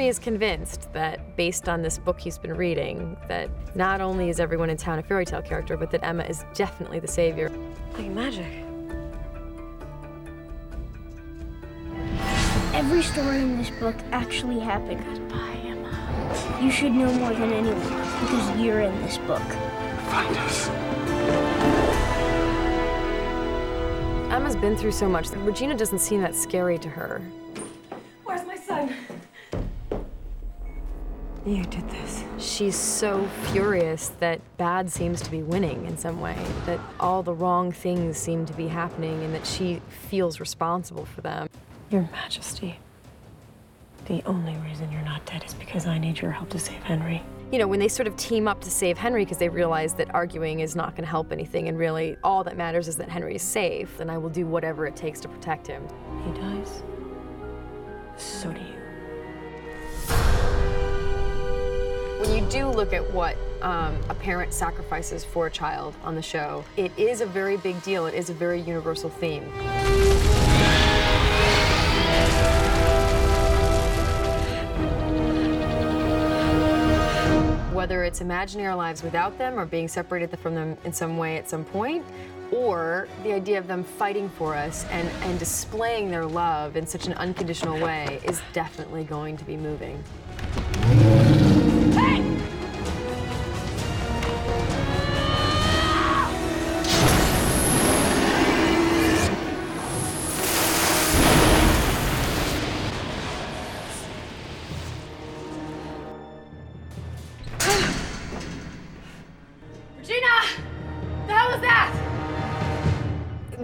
Henry is convinced that, based on this book he's been reading, that not only is everyone in town a fairy tale character, but that Emma is definitely the savior. Like magic. Every story in this book actually happened. Goodbye, Emma. You should know more than anyone because you're in this book. Find us. Emma's been through so much. That Regina doesn't seem that scary to her. You did this. She's so furious that bad seems to be winning in some way, that all the wrong things seem to be happening, and that she feels responsible for them. Your Majesty. The only reason you're not dead is because I need your help to save Henry. You know, when they sort of team up to save Henry because they realize that arguing is not going to help anything, and really all that matters is that Henry is safe, and I will do whatever it takes to protect him. He dies. So do you. Do look at what um, a parent sacrifices for a child on the show, it is a very big deal. It is a very universal theme. Whether it's imagining our lives without them or being separated from them in some way at some point, or the idea of them fighting for us and, and displaying their love in such an unconditional way is definitely going to be moving.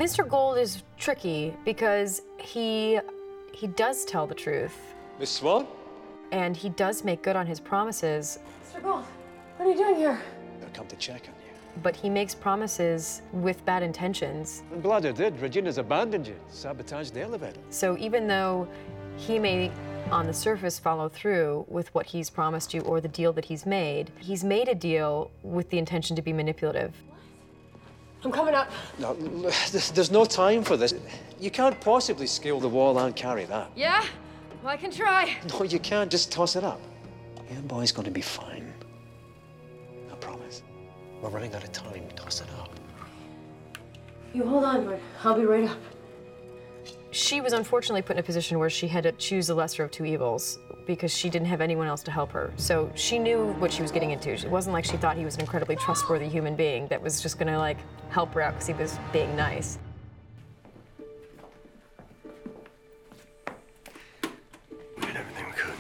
Mr. Gold is tricky because he he does tell the truth Miss Swan? and he does make good on his promises, Mr. Gold, what are you doing here? I've come to check on you. but he makes promises with bad intentions. I'm glad I did. Regina's abandoned you, sabotaged the elevator. So even though he may on the surface follow through with what he's promised you or the deal that he's made, he's made a deal with the intention to be manipulative. I'm coming up. No, there's, there's no time for this. You can't possibly scale the wall and carry that. Yeah? Well, I can try. No, you can't. Just toss it up. Your boy's going to be fine. I promise. We're running out of time. Toss it up. You hold on, but I'll be right up. She was unfortunately put in a position where she had to choose the lesser of two evils because she didn't have anyone else to help her. So she knew what she was getting into. It wasn't like she thought he was an incredibly trustworthy human being that was just gonna like help her out because he was being nice. We did everything we could.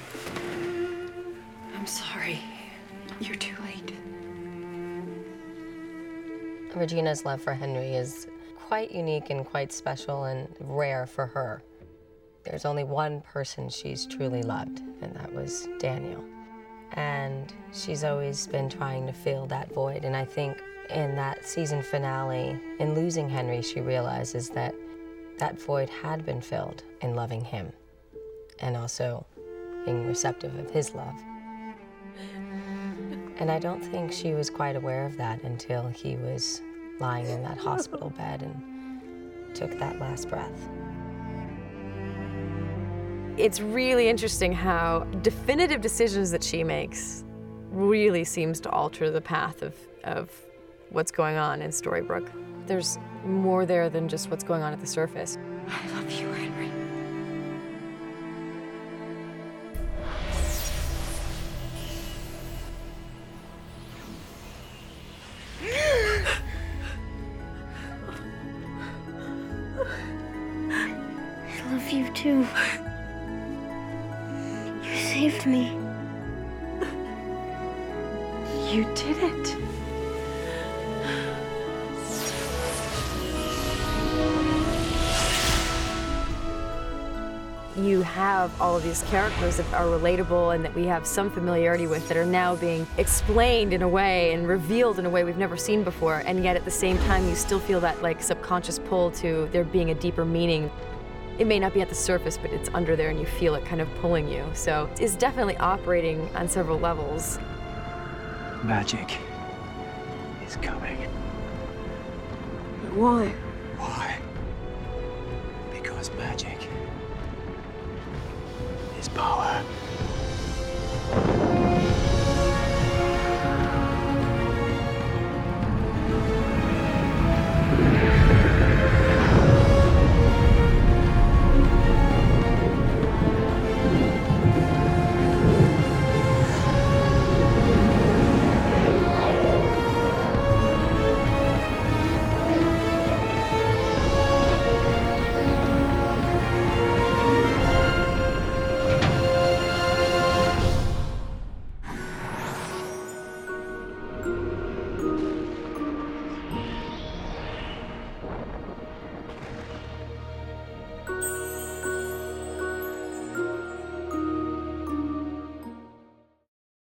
I'm sorry. You're too late. Regina's love for Henry is quite unique and quite special and rare for her. There's only one person she's truly loved, and that was Daniel. And she's always been trying to fill that void. And I think in that season finale, in losing Henry, she realizes that that void had been filled in loving him and also being receptive of his love. And I don't think she was quite aware of that until he was lying in that hospital bed and took that last breath. It's really interesting how definitive decisions that she makes really seems to alter the path of, of what's going on in Storybrooke. There's more there than just what's going on at the surface. I love you, Henry. I love you too. Saved me. You did it. you have all of these characters that are relatable and that we have some familiarity with that are now being explained in a way and revealed in a way we've never seen before and yet at the same time you still feel that like subconscious pull to there being a deeper meaning it may not be at the surface but it's under there and you feel it kind of pulling you so it's definitely operating on several levels Magic is coming. Why? Why? Because magic is power.